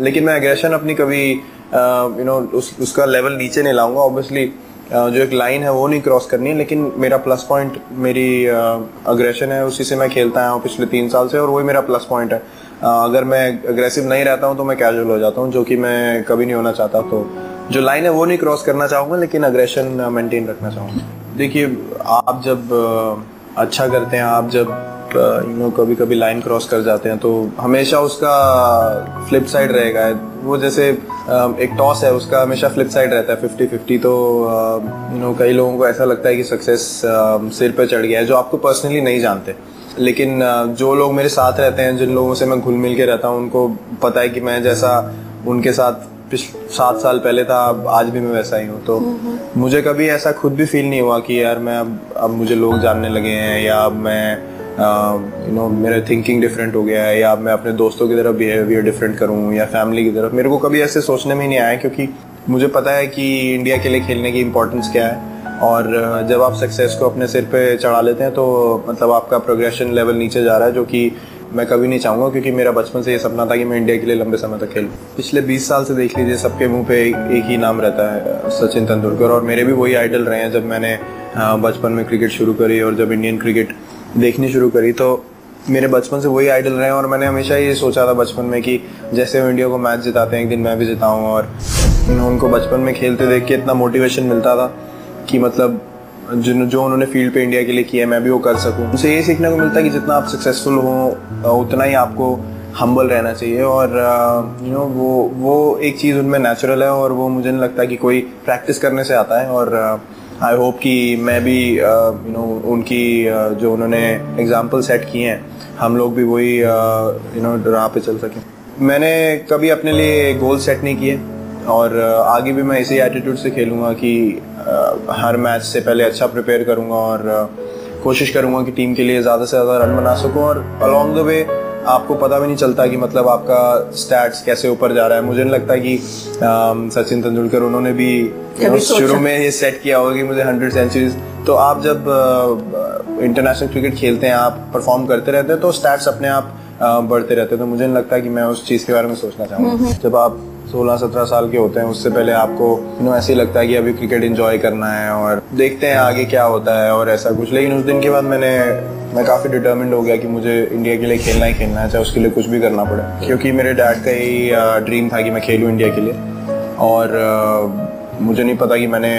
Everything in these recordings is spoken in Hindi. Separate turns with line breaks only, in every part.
लेकिन मैं एग्रेशन अपनी कभी यू नो उस, उसका लेवल नीचे नहीं लाऊँगा। ऑब्वियसली जो एक लाइन है वो नहीं क्रॉस करनी है लेकिन मेरा प्लस पॉइंट मेरी अग्रेशन है उसी से मैं खेलता आया हूँ पिछले तीन साल से और वही मेरा प्लस पॉइंट है। अगर मैं अग्रेसिव नहीं रहता हूँ तो मैं कैजुअल हो जाता हूँ जो कि मैं कभी नहीं होना चाहता। तो जो लाइन है वो नहीं क्रॉस करना चाहूँगा लेकिन अग्रेशन मेंटेन रखना चाहूँगा। देखिए आप जब अच्छा करते हैं आप जब यू नो कभी कभी लाइन क्रॉस कर जाते हैं तो हमेशा उसका फ्लिप साइड रहेगा। वो जैसे एक टॉस है उसका हमेशा फ्लिप साइड रहता है फिफ्टी फिफ्टी तो यू नो कई लोगों को ऐसा लगता है कि सक्सेस सिर पर चढ़ गया है जो आपको पर्सनली नहीं जानते। लेकिन जो लोग मेरे साथ रहते हैं जिन लोगों से मैं घुल मिल के रहता हूँ उनको पता है कि मैं जैसा उनके साथ सात साल पहले था अब आज भी मैं वैसा ही हूँ। तो मुझे कभी ऐसा खुद भी फील नहीं हुआ कि यार मैं अब अब मुझे लोग जानने लगे हैं या अब मैं यू नो मेरा थिंकिंग डिफरेंट हो गया है, या मैं अपने दोस्तों की तरफ़ बिहेवियर डिफरेंट करूँ, या फैमिली की तरफ़। मेरे को कभी ऐसे सोचने में नहीं आया, क्योंकि मुझे पता है कि इंडिया के लिए खेलने की इम्पोर्टेंस क्या है। और जब आप सक्सेस को अपने सिर पे चढ़ा लेते हैं तो मतलब आपका प्रोग्रेशन लेवल नीचे जा रहा है, जो कि मैं कभी नहीं चाहूँगा, क्योंकि मेरा बचपन से ये सपना था कि मैं इंडिया के लिए लंबे समय तक खेलूँ। पिछले 20 साल से देख लीजिए, सबके मुँह पे एक ही नाम रहता है सचिन तेंदुलकर। और मेरे भी वही आइडल रहे हैं, जब मैंने बचपन में क्रिकेट शुरू करी, और जब इंडियन क्रिकेट देखनी शुरू करी तो मेरे बचपन से वही आइडल रहे और मैंने हमेशा ये सोचा था बचपन में कि जैसे वो इंडिया को मैच जिताते हैं, एक दिन मैं भी जिताऊँ और उनको बचपन में खेलते देख के इतना मोटिवेशन मिलता था कि मतलब जिन, जो उन्होंने फ़ील्ड पे इंडिया के लिए किया मैं भी वो कर सकूँ। उनसे ये सीखने को मिलता है कि जितना आप सक्सेसफुल हो, उतना ही आपको हम्बल रहना चाहिए और यू नो वो वो एक चीज़ उनमें नेचुरल है और वो मुझे नहीं लगता कि कोई प्रैक्टिस करने से आता है और आई होप कि मैं भी यू नो उनकी जो उन्होंने एग्ज़ाम्पल सेट किए हैं, हम लोग भी वही यू नो राह पे चल सकें। मैंने कभी अपने लिए गोल सेट नहीं किए और आगे भी मैं इसी एटीट्यूड से खेलूँगा कि हर मैच से पहले अच्छा प्रिपेयर करूँगा और कोशिश करूँगा कि टीम के लिए ज़्यादा से ज़्यादा रन बना सकूँ और अलॉन्ग द वे आपको पता भी नहीं चलता कि मतलब आपका स्टैट्स कैसे ऊपर जा रहा है। मुझे नहीं लगता कि सचिन तेंदुलकर उन्होंने भी शुरू में ये सेट किया होगा कि मुझे हंड्रेड सेंचुरीज तो आप जब इंटरनेशनल क्रिकेट खेलते हैं आप परफॉर्म करते रहते हैं तो स्टैट्स अपने आप बढ़ते रहते हैं। तो मुझे नहीं लगता कि मैं उस चीज़ के बारे में सोचना चाहूँगा। हम्म, हम्म। जब आप सोलह, सत्रह साल के होते हैं, उससे पहले आपको यू नो ऐसे ही लगता है कि अभी क्रिकेट एंजॉय करना है और देखते हैं आगे क्या होता है और ऐसा कुछ। लेकिन उस दिन के बाद मैंने, मैं काफ़ी डिटर्मिंड हो गया कि मुझे इंडिया के लिए खेलना ही खेलना है, चाहे उसके लिए कुछ भी करना पड़े। क्योंकि मेरे डैड का ही ड्रीम था कि मैं खेलूँ इंडिया के लिए। और मुझे नहीं पता कि मैंने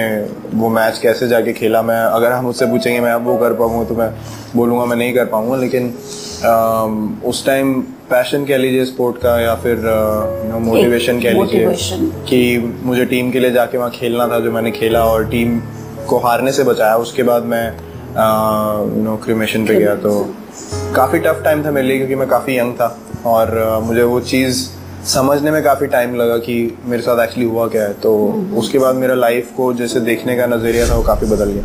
वो मैच कैसे जाके खेला। मैं, अगर हम मुझसे पूछेंगे, मैं अब वो कर पाऊँगा तो मैं बोलूँगा, मैं नहीं कर पाऊँगा। लेकिन उस टाइम पैशन कह लीजिए स्पोर्ट का या फिर यू नो मोटिवेशन कह लीजिए कि मुझे टीम के लिए जाके वहाँ खेलना था जो मैंने खेला और टीम को हारने से बचाया। उसके बाद मैं यू नो क्रिमेशन पे गया। तो काफ़ी टफ टाइम था मेरे लिए क्योंकि मैं काफ़ी यंग था और uh, मुझे वो चीज़ समझने में काफ़ी टाइम लगा कि मेरे साथ एक्चुअली हुआ क्या है। तो उसके बाद मेरा लाइफ को जैसे देखने का नज़रिया था वो काफ़ी बदल गया।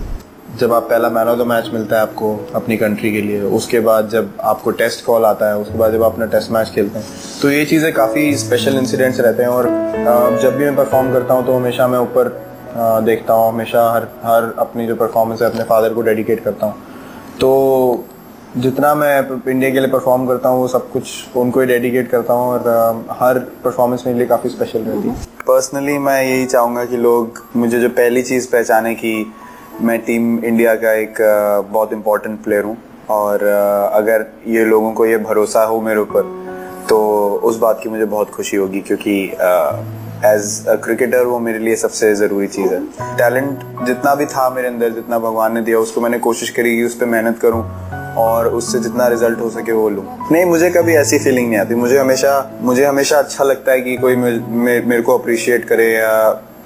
जब आप पहला मैन ऑफ़ द मैच मिलता है आपको अपनी कंट्री के लिए, उसके बाद जब आपको टेस्ट कॉल आता है, उसके बाद जब आप अपना टेस्ट मैच खेलते हैं। तो ये चीज़ें काफ़ी स्पेशल इंसिडेंट्स रहते हैं और जब भी मैं परफॉर्म करता हूँ तो हमेशा मैं ऊपर देखता हूँ, हमेशा हर हर अपनी जो परफॉर्मेंस है अपने फादर को डेडिकेट करता हूँ। तो जितना मैं इंडिया के लिए परफॉर्म करता हूँ, वो सब कुछ उनको ही डेडिकेट करता हूँ और हर परफॉर्मेंस मेरे लिए काफ़ी स्पेशल रहती है। पर्सनली मैं यही चाहूँगा कि लोग मुझे जो पहली चीज़ पहचाने कि मैं टीम इंडिया का एक बहुत इम्पोर्टेंट प्लेयर हूँ और अगर ये लोगों को ये भरोसा हो मेरे ऊपर तो उस बात की मुझे बहुत खुशी होगी क्योंकि एज अ क्रिकेटर वो मेरे लिए सबसे ज़रूरी चीज़ है। टैलेंट जितना भी था मेरे अंदर, जितना भगवान ने दिया, उसको मैंने कोशिश करी कि उस पर मेहनत करूँ और उससे जितना रिज़ल्ट हो सके वो लूँ। नहीं, मुझे कभी ऐसी फीलिंग नहीं आती। मुझे हमेशा मुझे हमेशा अच्छा लगता है कि कोई मेरे को अप्रिशिएट करे या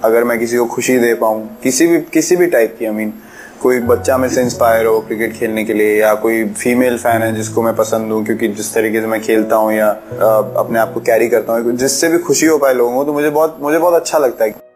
अगर मैं किसी को खुशी दे पाऊँ, किसी भी किसी भी टाइप की आई मीन कोई बच्चा में से इंस्पायर हो क्रिकेट खेलने के लिए, या कोई फीमेल फ़ैन है जिसको मैं पसंद हूँ, क्योंकि जिस तरीके से मैं खेलता हूँ या अपने आप को कैरी करता हूँ, जिससे भी खुशी हो पाए लोगों को तो मुझे बहुत मुझे बहुत अच्छा लगता है।